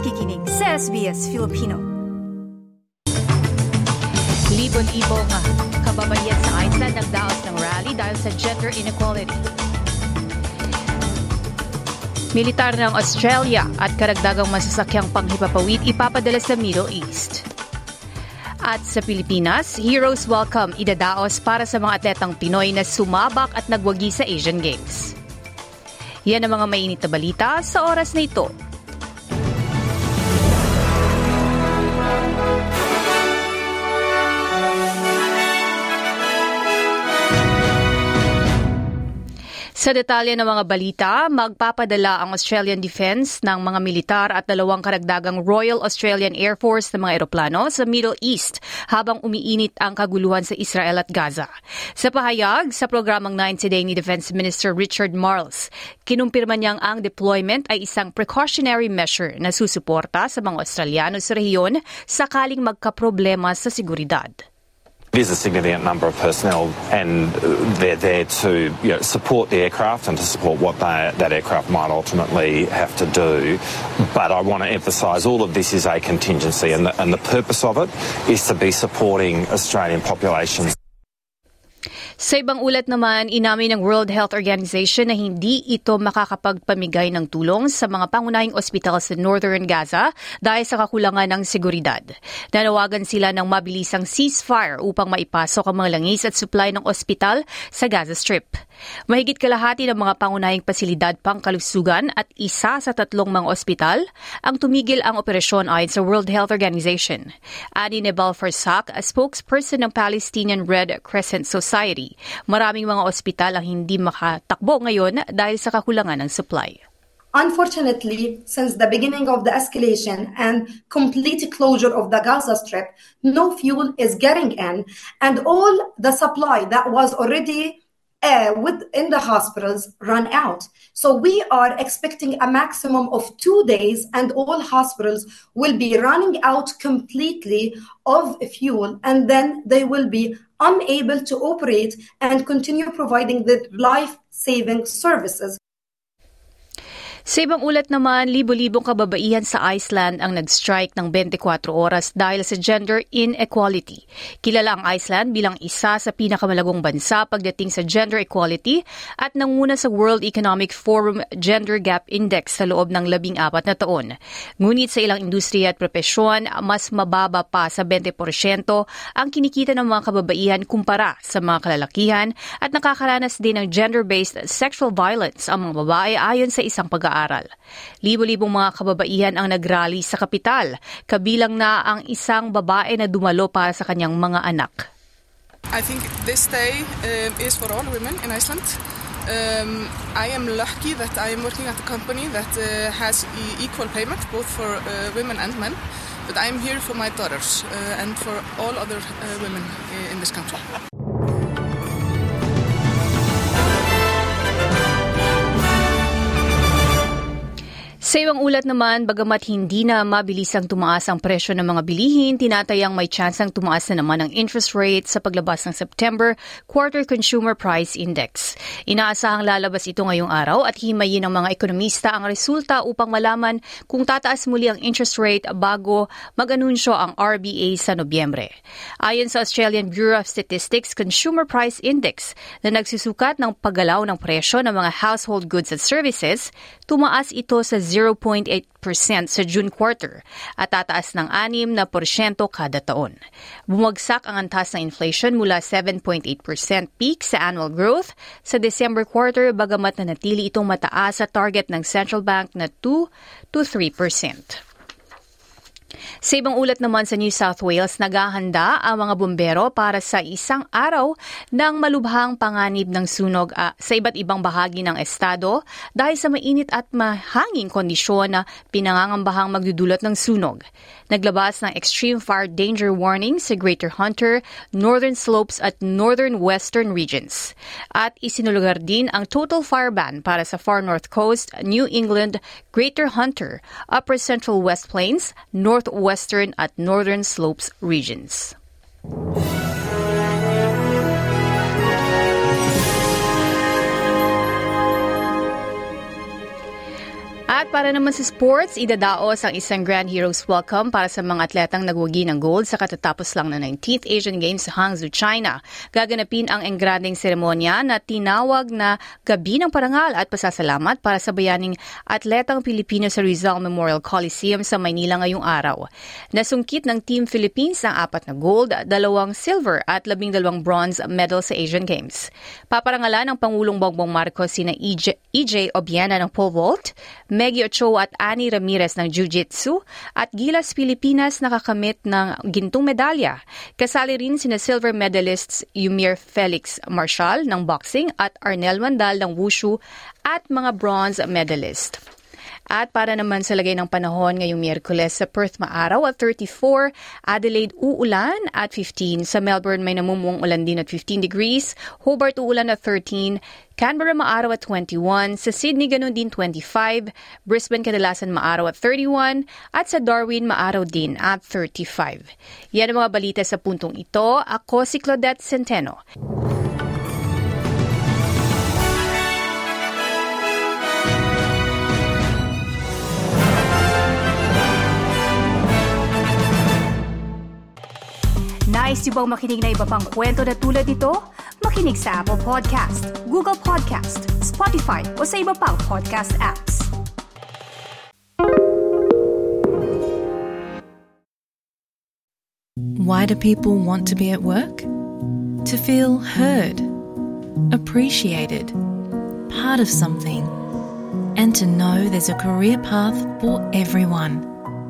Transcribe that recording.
nakikinig sa SBS Filipino. Libon-ibong kababayan sa Iceland nagdaos ng rally dahil sa gender inequality. Militar ng Australia at karagdagang masasakyang panghipapawid ipapadala sa Middle East. At sa Pilipinas, Heroes Welcome idadaos para sa mga atletang Pinoy na sumabak at nagwagi sa Asian Games. Yan ang mga mainit na balita sa oras na ito. Sa detalye ng mga balita, magpapadala ang Australian Defence ng mga militar at dalawang karagdagang Royal Australian Air Force na mga eroplano sa Middle East habang umiinit ang kaguluhan sa Israel at Gaza. Sa pahayag sa programang 9 Today ni Defense Minister Richard Marles, kinumpirma niyang ang deployment ay isang precautionary measure na susuporta sa mga Australiano sa rehiyon sakaling magkaproblema sa seguridad. Is a significant number of personnel, and uh, they're there to you know, support the aircraft and to support what they, that aircraft might ultimately have to do. But I want to emphasise all of this is a contingency, and the, and the purpose of it is to be supporting Australian populations. Sa ibang ulat naman, inamin ng World Health Organization na hindi ito makakapagpamigay ng tulong sa mga pangunahing ospital sa Northern Gaza dahil sa kakulangan ng seguridad. Nanawagan sila ng mabilisang ceasefire upang maipasok ang mga langis at supply ng ospital sa Gaza Strip. Mahigit kalahati ng mga pangunahing pasilidad pangkalusugan at isa sa tatlong mga ospital ang tumigil ang operasyon ayon sa World Health Organization. Ani Nebal Farsak, a spokesperson ng Palestinian Red Crescent Society, maraming mga ospital ang hindi makatakbo ngayon dahil sa kakulangan ng supply. Unfortunately, since the beginning of the escalation and complete closure of the Gaza Strip, no fuel is getting in, and all the supply that was already uh, within the hospitals run out. So we are expecting a maximum of two days, and all hospitals will be running out completely of fuel, and then they will be unable to operate and continue providing the life saving services. Sa ibang ulat naman, libo-libong kababaihan sa Iceland ang nag-strike ng 24 oras dahil sa gender inequality. Kilala ang Iceland bilang isa sa pinakamalagong bansa pagdating sa gender equality at nanguna sa World Economic Forum Gender Gap Index sa loob ng labing apat na taon. Ngunit sa ilang industriya at propesyon, mas mababa pa sa 20% ang kinikita ng mga kababaihan kumpara sa mga kalalakihan at nakakaranas din ng gender-based sexual violence ang mga babae ayon sa isang pag pag-aaral. Libo-libong mga kababaihan ang nagrally sa kapital, kabilang na ang isang babae na dumalo para sa kanyang mga anak. I think this day um, is for all women in Iceland. Um, I am lucky that I am working at a company that uh, has e equal payment both for uh, women and men. But I am here for my daughters uh, and for all other uh, women in this country. Sa ibang ulat naman, bagamat hindi na mabilisang tumaas ang presyo ng mga bilihin, tinatayang may tsansang tumaas na naman ang interest rate sa paglabas ng September Quarter Consumer Price Index. Inaasahang lalabas ito ngayong araw at himayin ng mga ekonomista ang resulta upang malaman kung tataas muli ang interest rate bago mag-anunsyo ang RBA sa Nobyembre. Ayon sa Australian Bureau of Statistics Consumer Price Index na nagsusukat ng paggalaw ng presyo ng mga household goods at services, tumaas ito sa 0.8% sa June quarter at tataas ng 6 na porsyento kada taon. Bumagsak ang antas ng inflation mula 7.8% peak sa annual growth sa December quarter bagamat na natili itong mataas sa target ng central bank na 2 to 3%. Sa ibang ulat naman sa New South Wales, naghahanda ang mga bumbero para sa isang araw ng malubhang panganib ng sunog uh, sa iba't ibang bahagi ng estado dahil sa mainit at mahanging kondisyon na pinangangambahang magdudulot ng sunog. Naglabas ng extreme fire danger warning sa Greater Hunter, Northern Slopes at Northern Western regions. At isinulugar din ang total fire ban para sa Far North Coast, New England, Greater Hunter, Upper Central West Plains, Northwestern at Northern Slopes regions. At para naman sa sports, idadaos ang isang Grand Heroes Welcome para sa mga atletang nagwagi ng gold sa katatapos lang na 19th Asian Games sa Hangzhou, China. Gaganapin ang engranding seremonya na tinawag na Gabi ng Parangal at Pasasalamat para sa bayaning atletang Pilipino sa Rizal Memorial Coliseum sa Maynila ngayong araw. Nasungkit ng Team Philippines ang apat na gold, dalawang silver at labing dalawang bronze medal sa Asian Games. Paparangalan ng Pangulong Bongbong Marcos sina EJ, EJ Obiena ng pole vault, Meggy Ochoa at Annie Ramirez ng Jiu-Jitsu at Gilas Pilipinas nakakamit ng gintong medalya. Kasali rin sina silver medalists Yumir Felix Marshall ng boxing at Arnel Mandal ng wushu at mga bronze medalist. At para naman sa lagay ng panahon ngayong Miyerkules sa Perth maaraw at 34, Adelaide uulan at 15, sa Melbourne may namumuong ulan din at 15 degrees, Hobart uulan at 13, Canberra maaraw at 21, sa Sydney ganun din 25, Brisbane kadalasan maaraw at 31, at sa Darwin maaraw din at 35. Yan ang mga balita sa puntong ito. Ako si Claudette Centeno. Yung bang makinig na iba pang kwento na tulad ito? Makinig sa Apple Podcast, Google Podcast, Spotify o sa iba pang podcast apps. Why do people want to be at work? To feel heard, appreciated, part of something, and to know there's a career path for everyone.